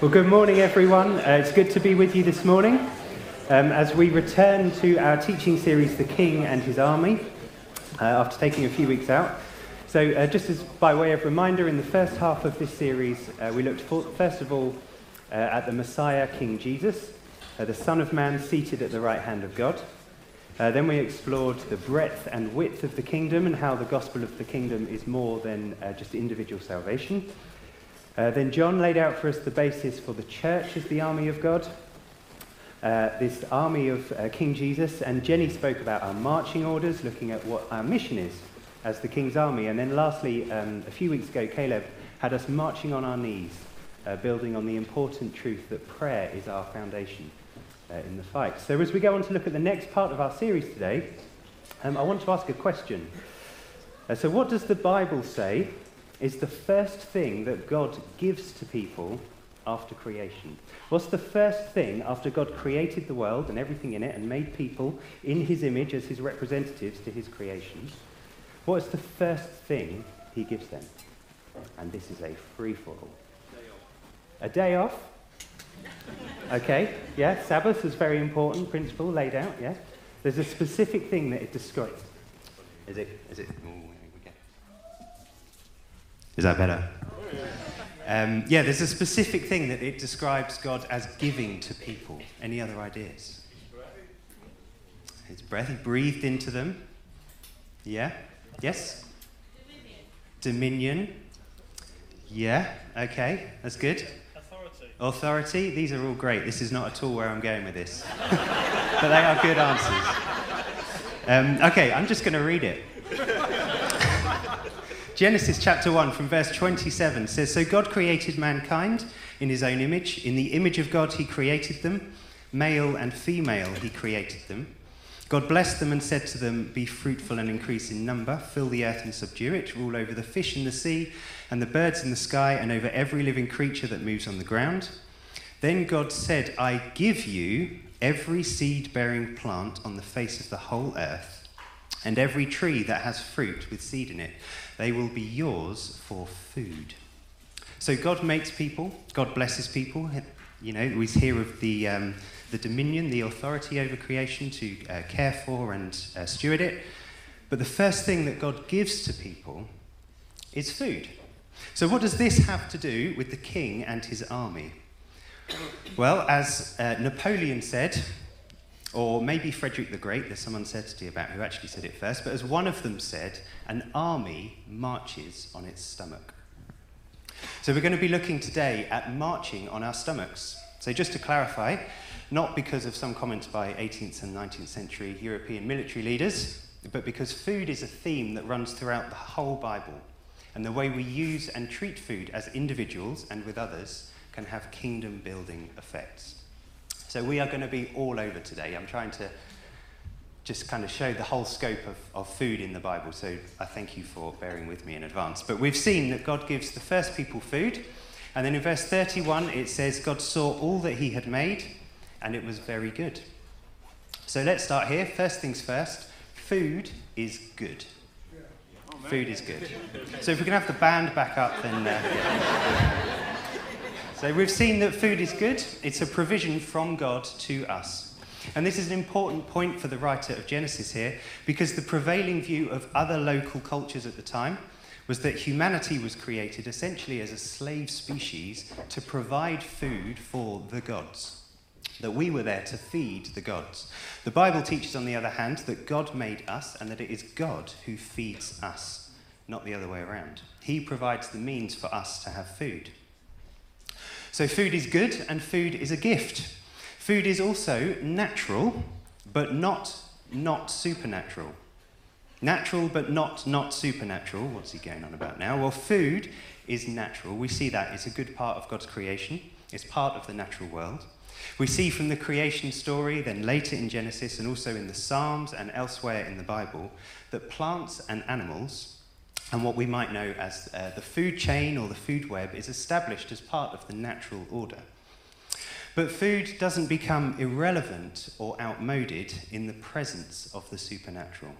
Well, good morning, everyone. Uh, it's good to be with you this morning um, as we return to our teaching series, The King and His Army, uh, after taking a few weeks out. So, uh, just as by way of reminder, in the first half of this series, uh, we looked for, first of all uh, at the Messiah, King Jesus, uh, the Son of Man seated at the right hand of God. then we explored the breadth and width of the kingdom and how the gospel of the kingdom is more than just individual salvation. Uh, then John laid out for us the basis for the church as the army of God, uh, this army of uh, King Jesus. And Jenny spoke about our marching orders, looking at what our mission is as the King's army. And then lastly, um, a few weeks ago, Caleb had us marching on our knees, uh, building on the important truth that prayer is our foundation uh, in the fight. So as we go on to look at the next part of our series today, um, I want to ask a question. Uh, so, what does the Bible say is the first thing that God gives to people after creation. What's the first thing after God created the world and everything in it and made people in his image as his representatives to his creation? What is the first thing he gives them? And this is a free for all. A day off? Okay, yeah, Sabbath is very important principle laid out, yeah. There's a specific thing that it describes. Is it? Is it? Is that better? Um, yeah, there's a specific thing that it describes God as giving to people. Any other ideas? His breath, he breathed into them. Yeah? Yes? Dominion. Dominion. Yeah, okay, that's good. Authority. Authority, these are all great. This is not at all where I'm going with this. but they are good answers. Um, okay, I'm just going to read it. Genesis chapter 1 from verse 27 says So God created mankind in his own image. In the image of God, he created them. Male and female, he created them. God blessed them and said to them, Be fruitful and increase in number, fill the earth and subdue it, rule over the fish in the sea and the birds in the sky, and over every living creature that moves on the ground. Then God said, I give you every seed bearing plant on the face of the whole earth, and every tree that has fruit with seed in it. They will be yours for food. So God makes people, God blesses people. You know, we hear of the, um, the dominion, the authority over creation to uh, care for and uh, steward it. But the first thing that God gives to people is food. So, what does this have to do with the king and his army? Well, as uh, Napoleon said, or maybe Frederick the Great, there's some uncertainty about who actually said it first, but as one of them said, an army marches on its stomach. So we're going to be looking today at marching on our stomachs. So just to clarify, not because of some comments by 18th and 19th century European military leaders, but because food is a theme that runs throughout the whole Bible. And the way we use and treat food as individuals and with others can have kingdom building effects. So we are going to be all over today. I'm trying to just kind of show the whole scope of, of food in the Bible. So I thank you for bearing with me in advance. But we've seen that God gives the first people food. And then in verse 31, it says, God saw all that he had made, and it was very good. So let's start here. First things first food is good. Food is good. So if we can have the band back up, then. Uh, yeah. So we've seen that food is good, it's a provision from God to us. And this is an important point for the writer of Genesis here, because the prevailing view of other local cultures at the time was that humanity was created essentially as a slave species to provide food for the gods. That we were there to feed the gods. The Bible teaches, on the other hand, that God made us and that it is God who feeds us, not the other way around. He provides the means for us to have food. So, food is good and food is a gift. Food is also natural, but not, not supernatural. Natural, but not, not supernatural. What's he going on about now? Well, food is natural. We see that it's a good part of God's creation, it's part of the natural world. We see from the creation story, then later in Genesis, and also in the Psalms and elsewhere in the Bible, that plants and animals and what we might know as uh, the food chain or the food web is established as part of the natural order. But food doesn't become irrelevant or outmoded in the presence of the supernatural.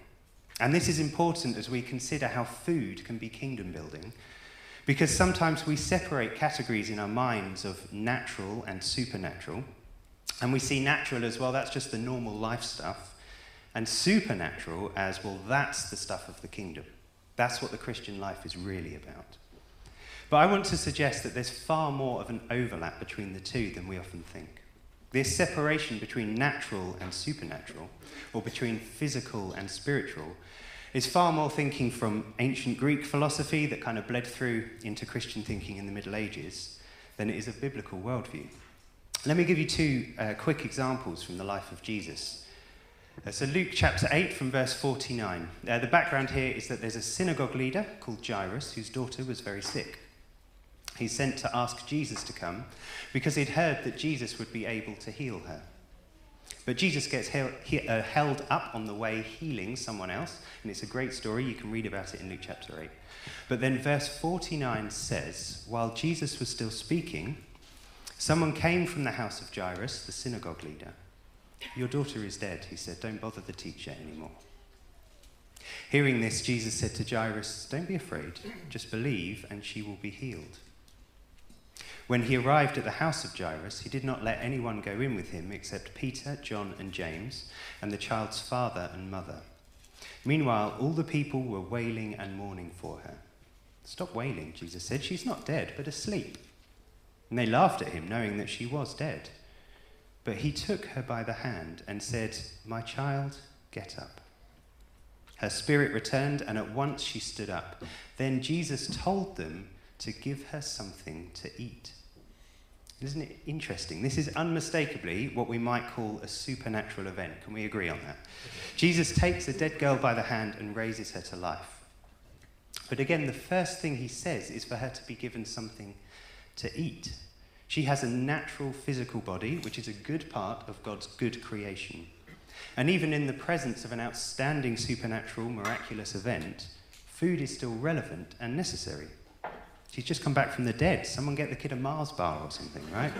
And this is important as we consider how food can be kingdom building, Because sometimes we separate categories in our minds of natural and supernatural, and we see natural as well, that's just the normal life stuff, and supernatural as well, that's the stuff of the kingdom. That's what the Christian life is really about. But I want to suggest that there's far more of an overlap between the two than we often think. This separation between natural and supernatural, or between physical and spiritual, is far more thinking from ancient Greek philosophy that kind of bled through into Christian thinking in the Middle Ages than it is a biblical worldview. Let me give you two uh, quick examples from the life of Jesus. Uh, so, Luke chapter 8, from verse 49. Uh, the background here is that there's a synagogue leader called Jairus whose daughter was very sick. He's sent to ask Jesus to come because he'd heard that Jesus would be able to heal her. But Jesus gets he, uh, held up on the way healing someone else, and it's a great story. You can read about it in Luke chapter 8. But then verse 49 says, While Jesus was still speaking, someone came from the house of Jairus, the synagogue leader. Your daughter is dead, he said. Don't bother the teacher anymore. Hearing this, Jesus said to Jairus, Don't be afraid, just believe, and she will be healed. When he arrived at the house of Jairus, he did not let anyone go in with him except Peter, John, and James, and the child's father and mother. Meanwhile, all the people were wailing and mourning for her. Stop wailing, Jesus said. She's not dead, but asleep. And they laughed at him, knowing that she was dead. But he took her by the hand and said, My child, get up. Her spirit returned, and at once she stood up. Then Jesus told them to give her something to eat. Isn't it interesting? This is unmistakably what we might call a supernatural event. Can we agree on that? Jesus takes a dead girl by the hand and raises her to life. But again, the first thing he says is for her to be given something to eat. She has a natural physical body, which is a good part of God's good creation. And even in the presence of an outstanding supernatural, miraculous event, food is still relevant and necessary. She's just come back from the dead. Someone get the kid a Mars bar or something, right?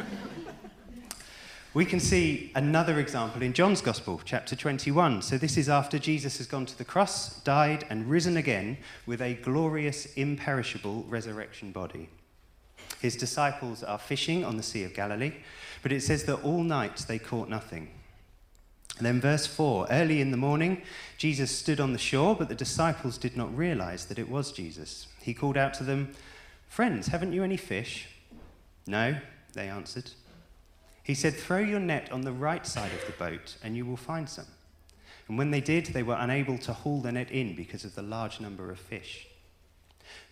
we can see another example in John's Gospel, chapter 21. So, this is after Jesus has gone to the cross, died, and risen again with a glorious, imperishable resurrection body. His disciples are fishing on the Sea of Galilee, but it says that all night they caught nothing. And then, verse 4 early in the morning, Jesus stood on the shore, but the disciples did not realize that it was Jesus. He called out to them, Friends, haven't you any fish? No, they answered. He said, Throw your net on the right side of the boat, and you will find some. And when they did, they were unable to haul the net in because of the large number of fish.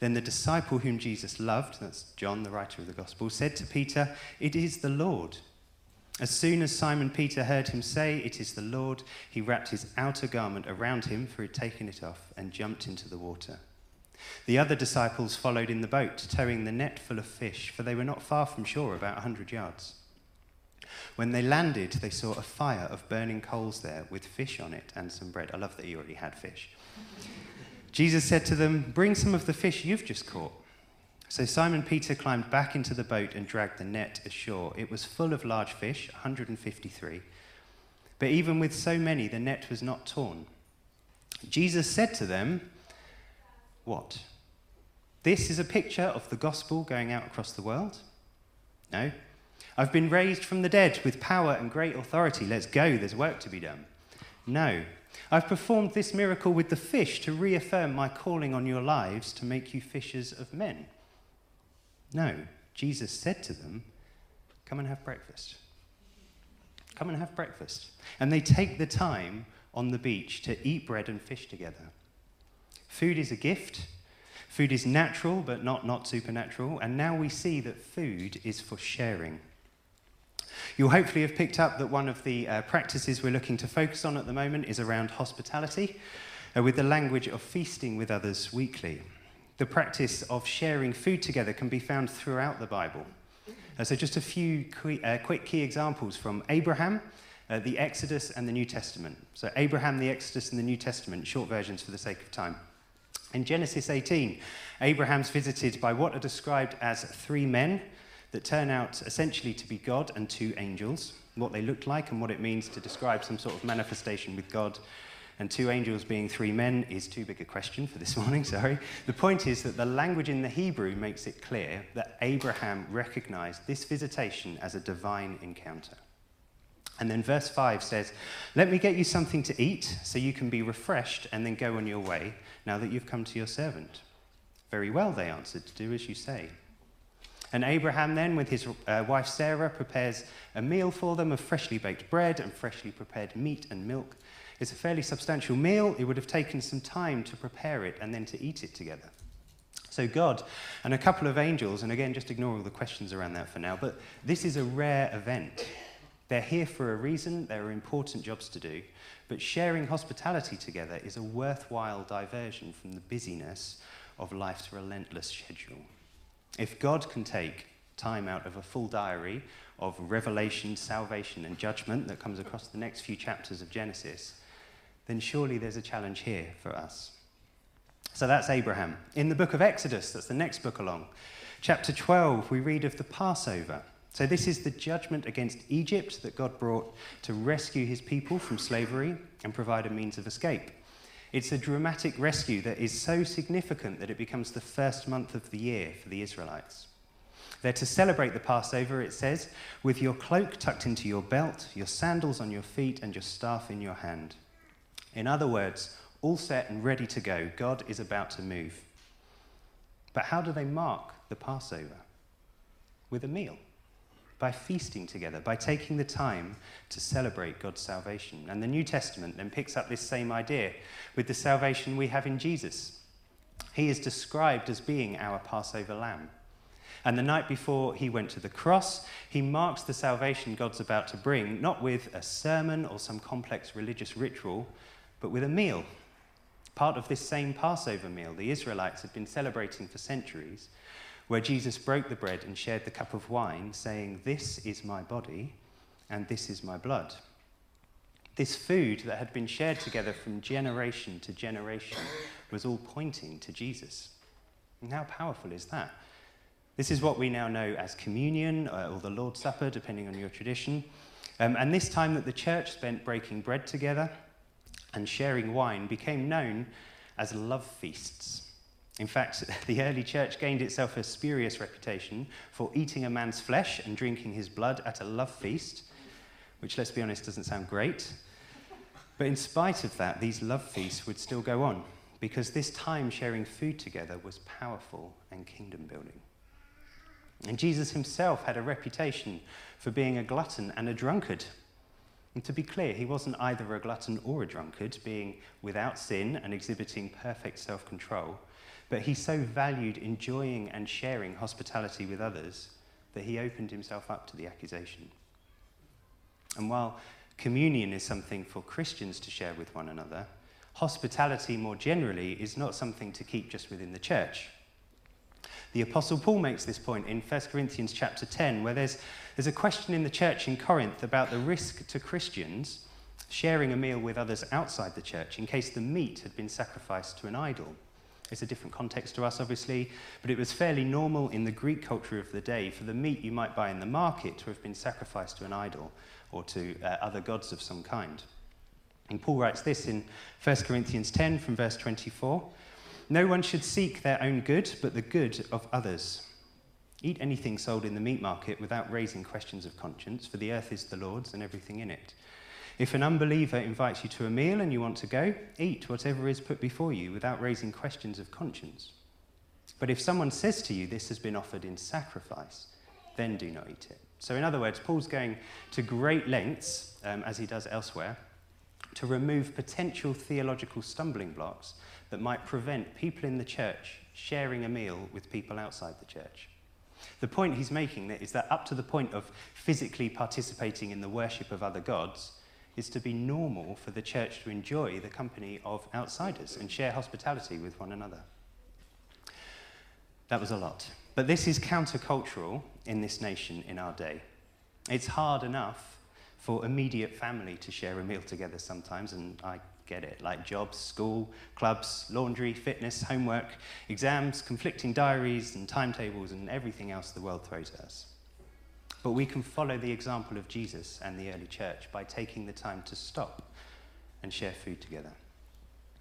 Then the disciple whom Jesus loved, that's John, the writer of the Gospel, said to Peter, It is the Lord. As soon as Simon Peter heard him say, It is the Lord, he wrapped his outer garment around him, for he had taken it off, and jumped into the water. The other disciples followed in the boat, towing the net full of fish, for they were not far from shore, about a hundred yards. When they landed, they saw a fire of burning coals there with fish on it and some bread. I love that he already had fish. Jesus said to them, Bring some of the fish you've just caught. So Simon Peter climbed back into the boat and dragged the net ashore. It was full of large fish, 153. But even with so many, the net was not torn. Jesus said to them, what? This is a picture of the gospel going out across the world? No. I've been raised from the dead with power and great authority. Let's go, there's work to be done. No. I've performed this miracle with the fish to reaffirm my calling on your lives to make you fishers of men. No. Jesus said to them, Come and have breakfast. Come and have breakfast. And they take the time on the beach to eat bread and fish together. Food is a gift. Food is natural, but not, not supernatural. And now we see that food is for sharing. You'll hopefully have picked up that one of the uh, practices we're looking to focus on at the moment is around hospitality, uh, with the language of feasting with others weekly. The practice of sharing food together can be found throughout the Bible. Uh, so, just a few uh, quick key examples from Abraham uh, the Exodus and the New Testament. So, Abraham, the Exodus, and the New Testament, short versions for the sake of time. In Genesis 18, Abraham's visited by what are described as three men that turn out essentially to be God and two angels. What they look like and what it means to describe some sort of manifestation with God and two angels being three men is too big a question for this morning, sorry. The point is that the language in the Hebrew makes it clear that Abraham recognized this visitation as a divine encounter. And then verse 5 says, Let me get you something to eat so you can be refreshed and then go on your way now that you've come to your servant. Very well, they answered, do as you say. And Abraham then, with his uh, wife Sarah, prepares a meal for them of freshly baked bread and freshly prepared meat and milk. It's a fairly substantial meal. It would have taken some time to prepare it and then to eat it together. So, God and a couple of angels, and again, just ignore all the questions around that for now, but this is a rare event. They're here for a reason, there are important jobs to do, but sharing hospitality together is a worthwhile diversion from the busyness of life's relentless schedule. If God can take time out of a full diary of revelation, salvation, and judgment that comes across the next few chapters of Genesis, then surely there's a challenge here for us. So that's Abraham. In the book of Exodus, that's the next book along, chapter 12, we read of the Passover. So, this is the judgment against Egypt that God brought to rescue his people from slavery and provide a means of escape. It's a dramatic rescue that is so significant that it becomes the first month of the year for the Israelites. They're to celebrate the Passover, it says, with your cloak tucked into your belt, your sandals on your feet, and your staff in your hand. In other words, all set and ready to go. God is about to move. But how do they mark the Passover? With a meal by feasting together, by taking the time to celebrate God's salvation. And the New Testament then picks up this same idea with the salvation we have in Jesus. He is described as being our Passover lamb. And the night before he went to the cross, he marks the salvation God's about to bring, not with a sermon or some complex religious ritual, but with a meal. Part of this same Passover meal the Israelites had been celebrating for centuries where Jesus broke the bread and shared the cup of wine, saying, This is my body and this is my blood. This food that had been shared together from generation to generation was all pointing to Jesus. And how powerful is that? This is what we now know as communion uh, or the Lord's Supper, depending on your tradition. Um, and this time that the church spent breaking bread together and sharing wine became known as love feasts. In fact, the early church gained itself a spurious reputation for eating a man's flesh and drinking his blood at a love feast, which, let's be honest, doesn't sound great. But in spite of that, these love feasts would still go on because this time sharing food together was powerful and kingdom building. And Jesus himself had a reputation for being a glutton and a drunkard. And to be clear, he wasn't either a glutton or a drunkard, being without sin and exhibiting perfect self control. But he so valued enjoying and sharing hospitality with others that he opened himself up to the accusation. And while communion is something for Christians to share with one another, hospitality more generally is not something to keep just within the church. The Apostle Paul makes this point in 1 Corinthians chapter 10, where there's, there's a question in the church in Corinth about the risk to Christians sharing a meal with others outside the church in case the meat had been sacrificed to an idol. It's a different context to us, obviously, but it was fairly normal in the Greek culture of the day for the meat you might buy in the market to have been sacrificed to an idol or to uh, other gods of some kind. And Paul writes this in 1 Corinthians 10 from verse 24 No one should seek their own good, but the good of others. Eat anything sold in the meat market without raising questions of conscience, for the earth is the Lord's and everything in it. If an unbeliever invites you to a meal and you want to go, eat whatever is put before you without raising questions of conscience. But if someone says to you, This has been offered in sacrifice, then do not eat it. So, in other words, Paul's going to great lengths, um, as he does elsewhere, to remove potential theological stumbling blocks that might prevent people in the church sharing a meal with people outside the church. The point he's making is that up to the point of physically participating in the worship of other gods, is to be normal for the church to enjoy the company of outsiders and share hospitality with one another. That was a lot. But this is countercultural in this nation in our day. It's hard enough for immediate family to share a meal together sometimes, and I get it, like jobs, school, clubs, laundry, fitness, homework, exams, conflicting diaries, and timetables, and everything else the world throws at us. But we can follow the example of Jesus and the early church by taking the time to stop and share food together.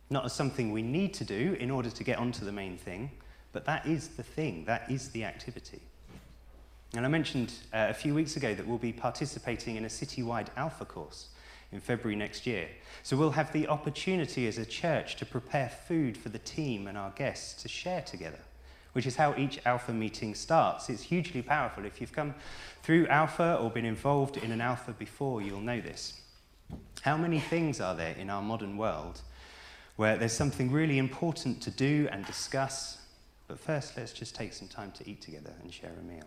not as something we need to do in order to get onto the main thing, but that is the thing, that is the activity. And I mentioned uh, a few weeks ago that we'll be participating in a citywide Alpha course in February next year. So we'll have the opportunity as a church to prepare food for the team and our guests to share together, which is how each Alpha meeting starts. It's hugely powerful. If you've come through Alpha or been involved in an Alpha before, you'll know this. How many things are there in our modern world where there's something really important to do and discuss, but first let's just take some time to eat together and share a meal?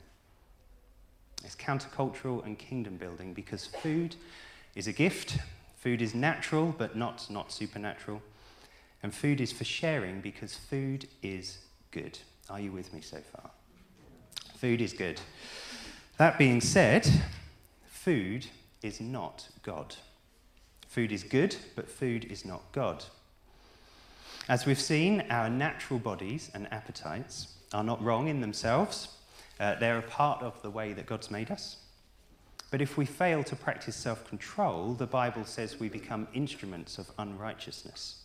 It's countercultural and kingdom building because food is a gift. Food is natural, but not, not supernatural. And food is for sharing because food is good. Are you with me so far? Food is good. That being said, food is not God. Food is good, but food is not God. As we've seen, our natural bodies and appetites are not wrong in themselves. Uh, they're a part of the way that God's made us. But if we fail to practice self control, the Bible says we become instruments of unrighteousness.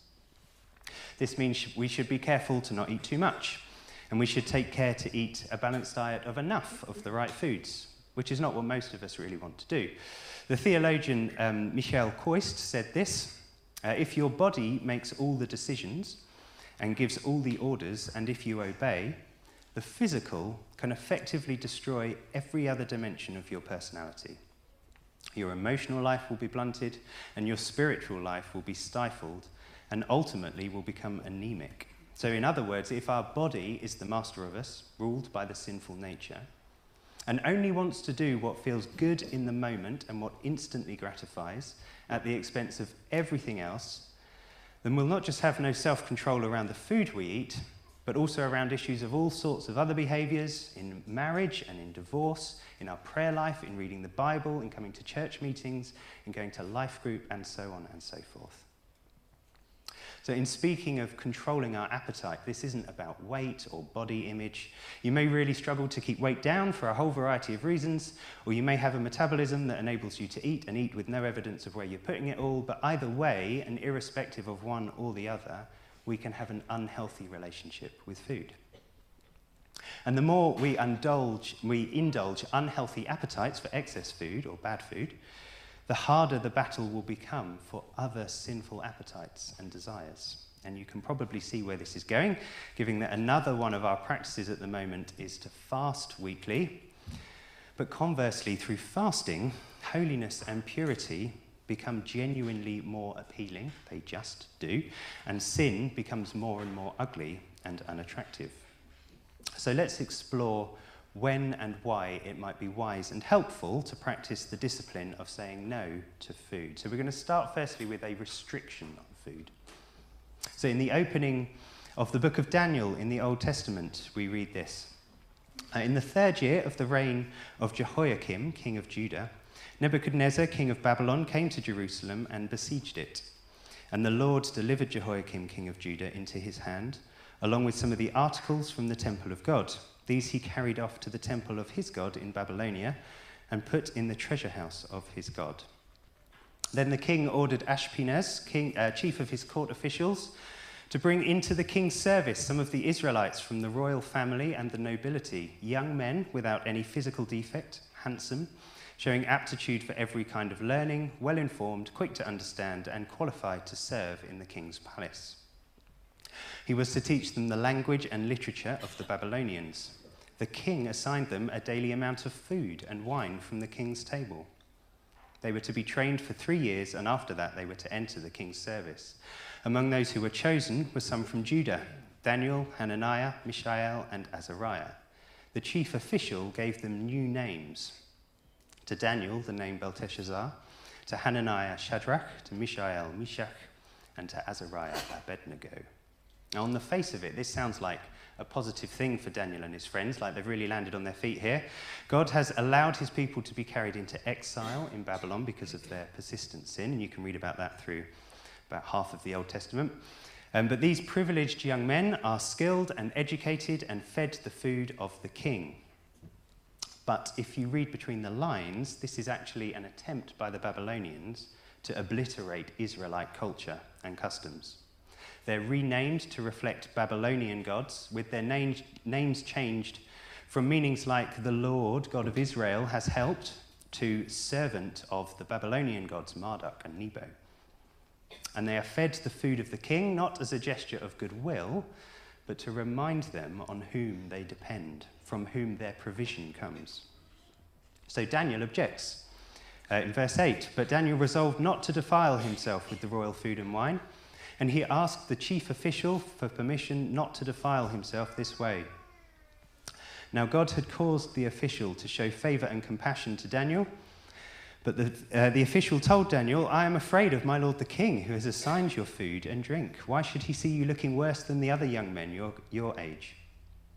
This means we should be careful to not eat too much, and we should take care to eat a balanced diet of enough of the right foods, which is not what most of us really want to do. The theologian um, Michel Quoist said this uh, If your body makes all the decisions and gives all the orders, and if you obey, the physical can effectively destroy every other dimension of your personality. Your emotional life will be blunted, and your spiritual life will be stifled, and ultimately will become anemic. So, in other words, if our body is the master of us, ruled by the sinful nature, and only wants to do what feels good in the moment and what instantly gratifies at the expense of everything else, then we'll not just have no self control around the food we eat, but also around issues of all sorts of other behaviors in marriage and in divorce, in our prayer life, in reading the Bible, in coming to church meetings, in going to life group, and so on and so forth. So, in speaking of controlling our appetite, this isn't about weight or body image. You may really struggle to keep weight down for a whole variety of reasons, or you may have a metabolism that enables you to eat and eat with no evidence of where you're putting it all. But either way, and irrespective of one or the other, we can have an unhealthy relationship with food. And the more we indulge, we indulge unhealthy appetites for excess food or bad food, the harder the battle will become for other sinful appetites and desires. And you can probably see where this is going, given that another one of our practices at the moment is to fast weekly. But conversely, through fasting, holiness and purity become genuinely more appealing, they just do, and sin becomes more and more ugly and unattractive. So let's explore when and why it might be wise and helpful to practice the discipline of saying no to food. So we're going to start firstly with a restriction on food. So in the opening of the book of Daniel in the Old Testament, we read this. Uh, in the third year of the reign of Jehoiakim, king of Judah, Nebuchadnezzar, king of Babylon, came to Jerusalem and besieged it. And the Lord delivered Jehoiakim, king of Judah, into his hand, along with some of the articles from the temple of God. These he carried off to the temple of his God in Babylonia and put in the treasure house of his God. Then the king ordered Ashpenaz, king, uh, chief of his court officials, to bring into the king's service some of the Israelites from the royal family and the nobility, young men without any physical defect, handsome, showing aptitude for every kind of learning, well informed, quick to understand, and qualified to serve in the king's palace. He was to teach them the language and literature of the Babylonians. The king assigned them a daily amount of food and wine from the king's table. They were to be trained for three years, and after that, they were to enter the king's service. Among those who were chosen were some from Judah Daniel, Hananiah, Mishael, and Azariah. The chief official gave them new names to Daniel, the name Belteshazzar, to Hananiah, Shadrach, to Mishael, Meshach, and to Azariah, Abednego. Now, on the face of it, this sounds like a positive thing for Daniel and his friends, like they've really landed on their feet here. God has allowed his people to be carried into exile in Babylon because of their persistent sin, and you can read about that through about half of the Old Testament. Um, but these privileged young men are skilled and educated and fed the food of the king. But if you read between the lines, this is actually an attempt by the Babylonians to obliterate Israelite culture and customs. They're renamed to reflect Babylonian gods, with their name, names changed from meanings like the Lord, God of Israel, has helped, to servant of the Babylonian gods Marduk and Nebo. And they are fed the food of the king, not as a gesture of goodwill, but to remind them on whom they depend, from whom their provision comes. So Daniel objects uh, in verse 8 But Daniel resolved not to defile himself with the royal food and wine, and he asked the chief official for permission not to defile himself this way. Now, God had caused the official to show favor and compassion to Daniel. But the, uh, the official told Daniel, I am afraid of my lord the king, who has assigned your food and drink. Why should he see you looking worse than the other young men your, your age?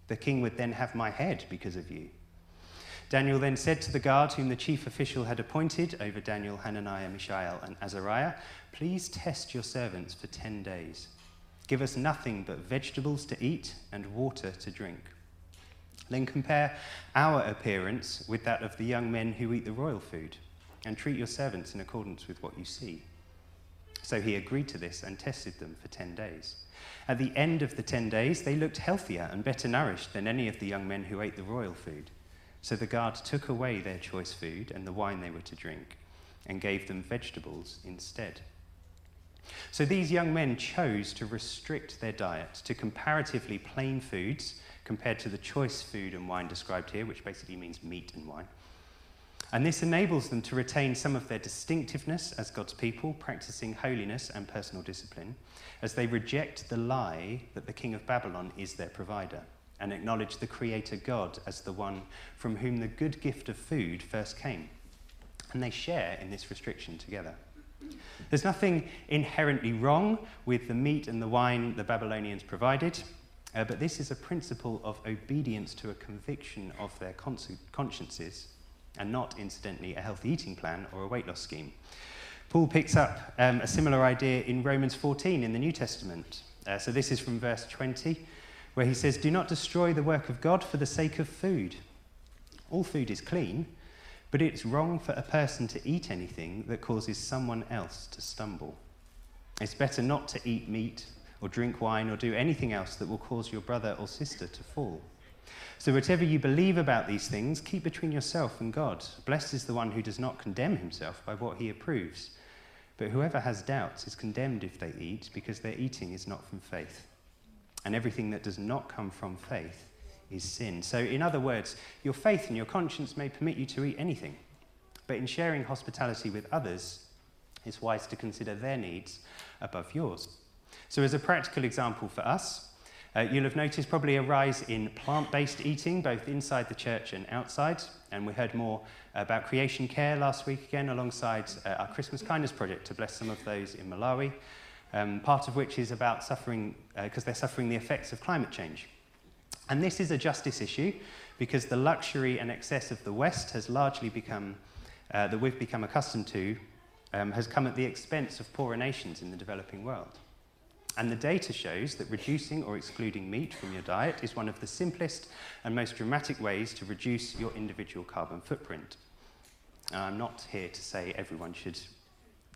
The king would then have my head because of you. Daniel then said to the guard whom the chief official had appointed over Daniel, Hananiah, Mishael, and Azariah, Please test your servants for ten days. Give us nothing but vegetables to eat and water to drink. Then compare our appearance with that of the young men who eat the royal food, and treat your servants in accordance with what you see. So he agreed to this and tested them for ten days. At the end of the ten days, they looked healthier and better nourished than any of the young men who ate the royal food. So the guard took away their choice food and the wine they were to drink, and gave them vegetables instead. So these young men chose to restrict their diet to comparatively plain foods compared to the choice food and wine described here, which basically means meat and wine. And this enables them to retain some of their distinctiveness as God's people, practicing holiness and personal discipline, as they reject the lie that the king of Babylon is their provider and acknowledge the Creator God as the one from whom the good gift of food first came. And they share in this restriction together. There's nothing inherently wrong with the meat and the wine the Babylonians provided, uh, but this is a principle of obedience to a conviction of their consciences, and not, incidentally, a healthy eating plan or a weight loss scheme. Paul picks up um, a similar idea in Romans 14 in the New Testament. Uh, so this is from verse 20, where he says, Do not destroy the work of God for the sake of food. All food is clean, but it's wrong for a person to eat anything that causes someone else to stumble. It's better not to eat meat or drink wine or do anything else that will cause your brother or sister to fall. So, whatever you believe about these things, keep between yourself and God. Blessed is the one who does not condemn himself by what he approves. But whoever has doubts is condemned if they eat, because their eating is not from faith. And everything that does not come from faith is sin. So, in other words, your faith and your conscience may permit you to eat anything. But in sharing hospitality with others, it's wise to consider their needs above yours. So, as a practical example for us, uh, you'll have noticed probably a rise in plant based eating, both inside the church and outside. And we heard more about creation care last week again, alongside uh, our Christmas Kindness Project to bless some of those in Malawi, um, part of which is about suffering, because uh, they're suffering the effects of climate change. And this is a justice issue because the luxury and excess of the West has largely become, uh, that we've become accustomed to, um, has come at the expense of poorer nations in the developing world. And the data shows that reducing or excluding meat from your diet is one of the simplest and most dramatic ways to reduce your individual carbon footprint. I'm not here to say everyone should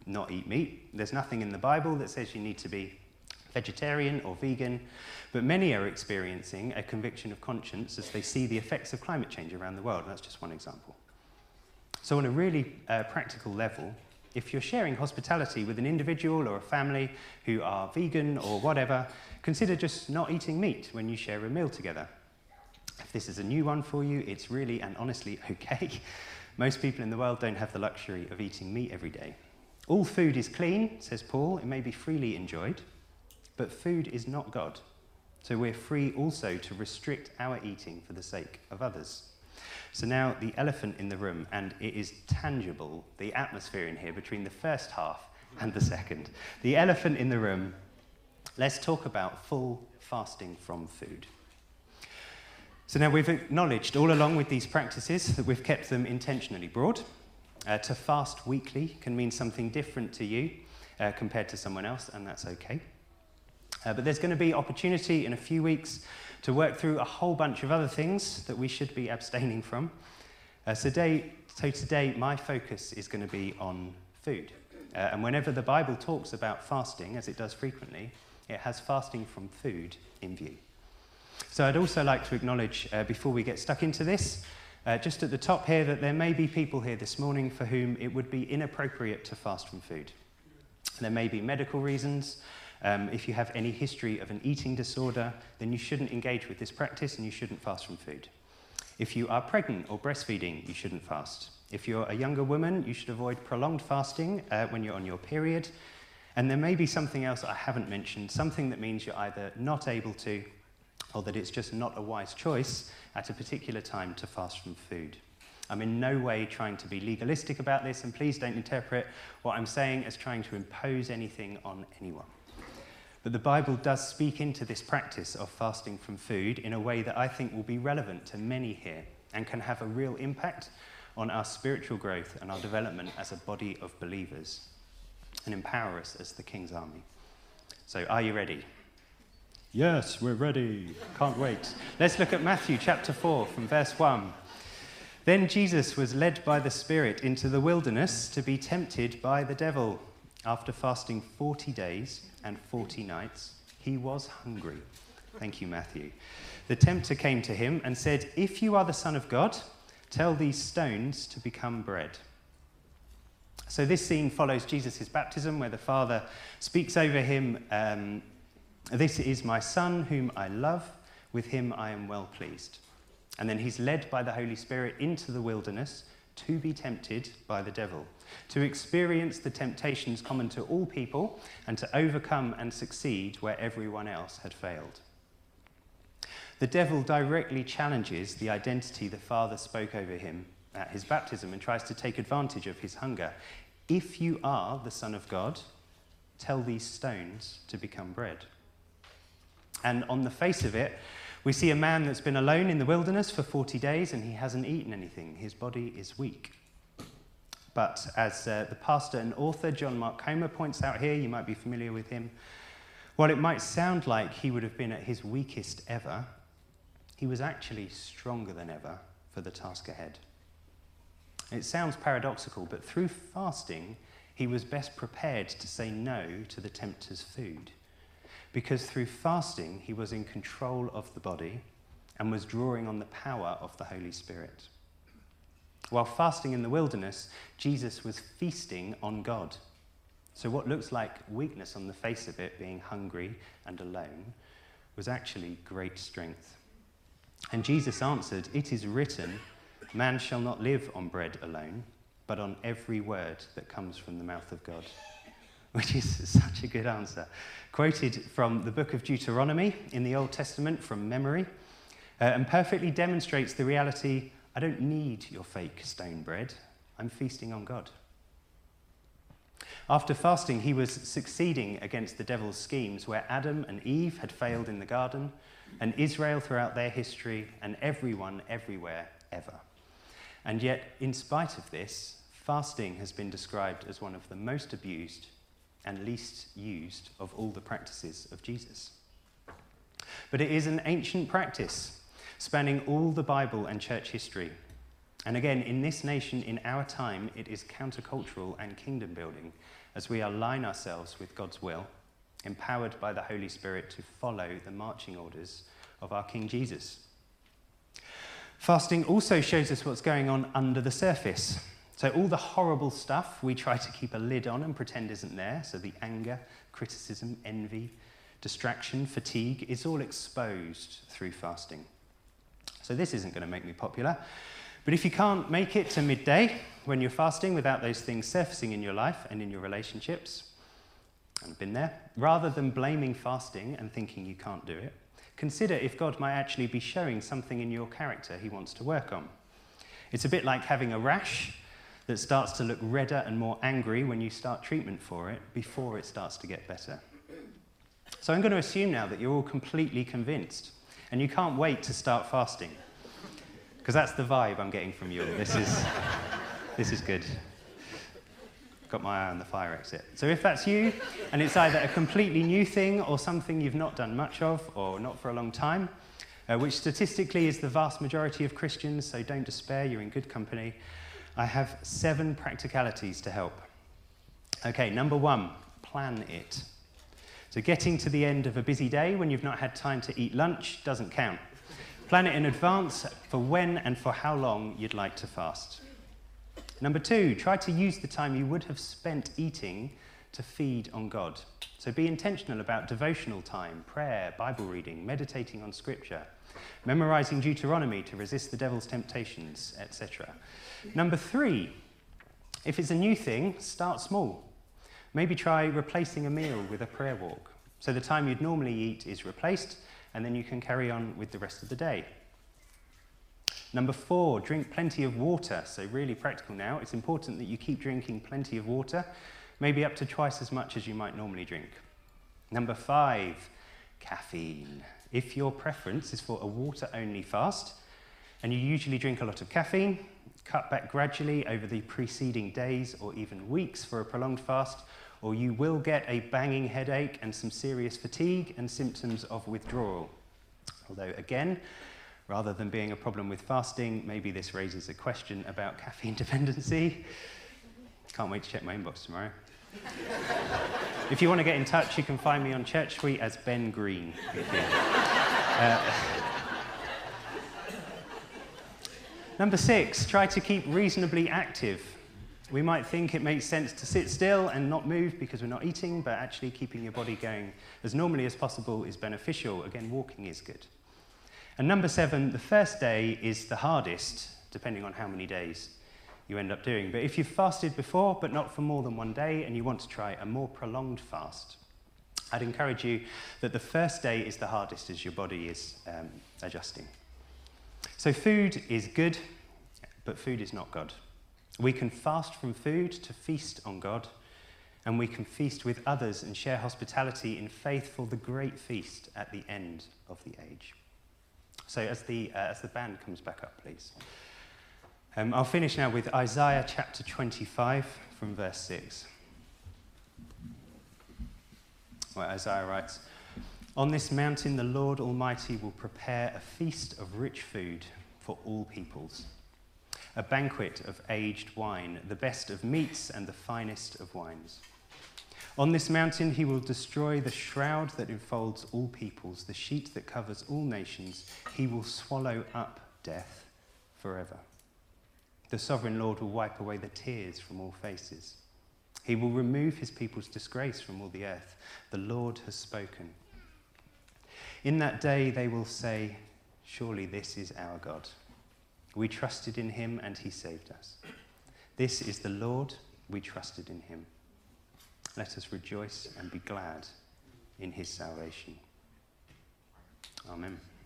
not eat meat. There's nothing in the Bible that says you need to be vegetarian or vegan, but many are experiencing a conviction of conscience as they see the effects of climate change around the world. That's just one example. So, on a really uh, practical level, if you're sharing hospitality with an individual or a family who are vegan or whatever, consider just not eating meat when you share a meal together. If this is a new one for you, it's really and honestly okay. Most people in the world don't have the luxury of eating meat every day. All food is clean, says Paul. It may be freely enjoyed, but food is not God. So we're free also to restrict our eating for the sake of others. So now the elephant in the room, and it is tangible, the atmosphere in here between the first half and the second. The elephant in the room, let's talk about full fasting from food. So now we've acknowledged all along with these practices that we've kept them intentionally broad. Uh, to fast weekly can mean something different to you uh, compared to someone else, and that's okay. Uh, but there's going to be opportunity in a few weeks to work through a whole bunch of other things that we should be abstaining from. Uh, so, today, so today, my focus is going to be on food. Uh, and whenever the Bible talks about fasting, as it does frequently, it has fasting from food in view. So I'd also like to acknowledge, uh, before we get stuck into this, uh, just at the top here, that there may be people here this morning for whom it would be inappropriate to fast from food. There may be medical reasons. Um, if you have any history of an eating disorder, then you shouldn't engage with this practice and you shouldn't fast from food. If you are pregnant or breastfeeding, you shouldn't fast. If you're a younger woman, you should avoid prolonged fasting uh, when you're on your period. And there may be something else I haven't mentioned, something that means you're either not able to or that it's just not a wise choice at a particular time to fast from food. I'm in no way trying to be legalistic about this, and please don't interpret what I'm saying as trying to impose anything on anyone. But the Bible does speak into this practice of fasting from food in a way that I think will be relevant to many here and can have a real impact on our spiritual growth and our development as a body of believers and empower us as the King's army. So, are you ready? Yes, we're ready. Can't wait. Let's look at Matthew chapter 4 from verse 1. Then Jesus was led by the Spirit into the wilderness to be tempted by the devil. After fasting 40 days and 40 nights, he was hungry. Thank you, Matthew. The tempter came to him and said, If you are the Son of God, tell these stones to become bread. So, this scene follows Jesus' baptism, where the Father speaks over him um, This is my Son, whom I love. With him I am well pleased. And then he's led by the Holy Spirit into the wilderness to be tempted by the devil, to experience the temptations common to all people, and to overcome and succeed where everyone else had failed. The devil directly challenges the identity the Father spoke over him at his baptism and tries to take advantage of his hunger. If you are the Son of God, tell these stones to become bread. And on the face of it, we see a man that's been alone in the wilderness for 40 days and he hasn't eaten anything. His body is weak. But as uh, the pastor and author John Mark Comer points out here, you might be familiar with him, while it might sound like he would have been at his weakest ever, he was actually stronger than ever for the task ahead. It sounds paradoxical, but through fasting, he was best prepared to say no to the tempter's food because through fasting he was in control of the body and was drawing on the power of the Holy Spirit. While fasting in the wilderness, Jesus was feasting on God. So, what looks like weakness on the face of it, being hungry and alone, was actually great strength. And Jesus answered, It is written, Man shall not live on bread alone, but on every word that comes from the mouth of God which is such a good answer. Quoted from the book of Deuteronomy in the Old Testament from memory, uh, and perfectly demonstrates the reality I don't need your fake stone bread, I'm feasting on God. After fasting, he was succeeding against the devil's schemes where Adam and Eve had failed in the garden, and Israel throughout their history, and everyone everywhere ever. And yet, in spite of this, fasting has been described as one of the most abused and least used of all the practices of Jesus. But it is an ancient practice spanning all the Bible and church history. And again, in this nation, in our time, it is countercultural and kingdom building as we align ourselves with God's will, empowered by the Holy Spirit to follow the marching orders of our King Jesus. Fasting also shows us what's going on under the surface. So, all the horrible stuff we try to keep a lid on and pretend isn't there, so the anger, criticism, envy, distraction, fatigue, is all exposed through fasting. So, this isn't going to make me popular. But if you can't make it to midday when you're fasting without those things surfacing in your life and in your relationships, I've been there, rather than blaming fasting and thinking you can't do it, consider if God might actually be showing something in your character he wants to work on. It's a bit like having a rash that starts to look redder and more angry when you start treatment for it before it starts to get better. So I'm going to assume now that you're all completely convinced and you can't wait to start fasting because that's the vibe I'm getting from you. This is, this is good. Got my eye on the fire exit. So if that's you, and it's either a completely new thing or something you've not done much of or not for a long time, uh, which statistically is the vast majority of Christians, so don't despair, you're in good company. I have seven practicalities to help. Okay, number one, plan it. So, getting to the end of a busy day when you've not had time to eat lunch doesn't count. Plan it in advance for when and for how long you'd like to fast. Number two, try to use the time you would have spent eating to feed on God. So be intentional about devotional time, prayer, Bible reading, meditating on Scripture, memorizing Deuteronomy to resist the devil's temptations, etc. Number three, if it's a new thing, start small. Maybe try replacing a meal with a prayer walk. So the time you'd normally eat is replaced, and then you can carry on with the rest of the day. Number four, drink plenty of water. So, really practical now. It's important that you keep drinking plenty of water, maybe up to twice as much as you might normally drink. Number five, caffeine. If your preference is for a water only fast, and you usually drink a lot of caffeine, cut back gradually over the preceding days or even weeks for a prolonged fast, or you will get a banging headache and some serious fatigue and symptoms of withdrawal. Although, again, rather than being a problem with fasting, maybe this raises a question about caffeine dependency. Can't wait to check my inbox tomorrow. if you want to get in touch, you can find me on Church Street as Ben Green. Uh, number six, try to keep reasonably active. We might think it makes sense to sit still and not move because we're not eating, but actually keeping your body going as normally as possible is beneficial. Again, walking is good. And number seven, the first day is the hardest, depending on how many days you end up doing. But if you've fasted before, but not for more than one day, and you want to try a more prolonged fast, I'd encourage you that the first day is the hardest as your body is um, adjusting. So, food is good, but food is not God. We can fast from food to feast on God, and we can feast with others and share hospitality in faith for the great feast at the end of the age. So, as the, uh, as the band comes back up, please. Um, I'll finish now with Isaiah chapter 25 from verse 6. Where Isaiah writes, On this mountain the Lord Almighty will prepare a feast of rich food for all peoples a banquet of aged wine, the best of meats and the finest of wines. On this mountain he will destroy the shroud that enfolds all peoples, the sheet that covers all nations. He will swallow up death forever. The sovereign Lord will wipe away the tears from all faces. He will remove his people's disgrace from all the earth. The Lord has spoken. In that day they will say, Surely this is our God. We trusted in him and he saved us. This is the Lord, we trusted in him. Let us rejoice and be glad in his salvation. Amen.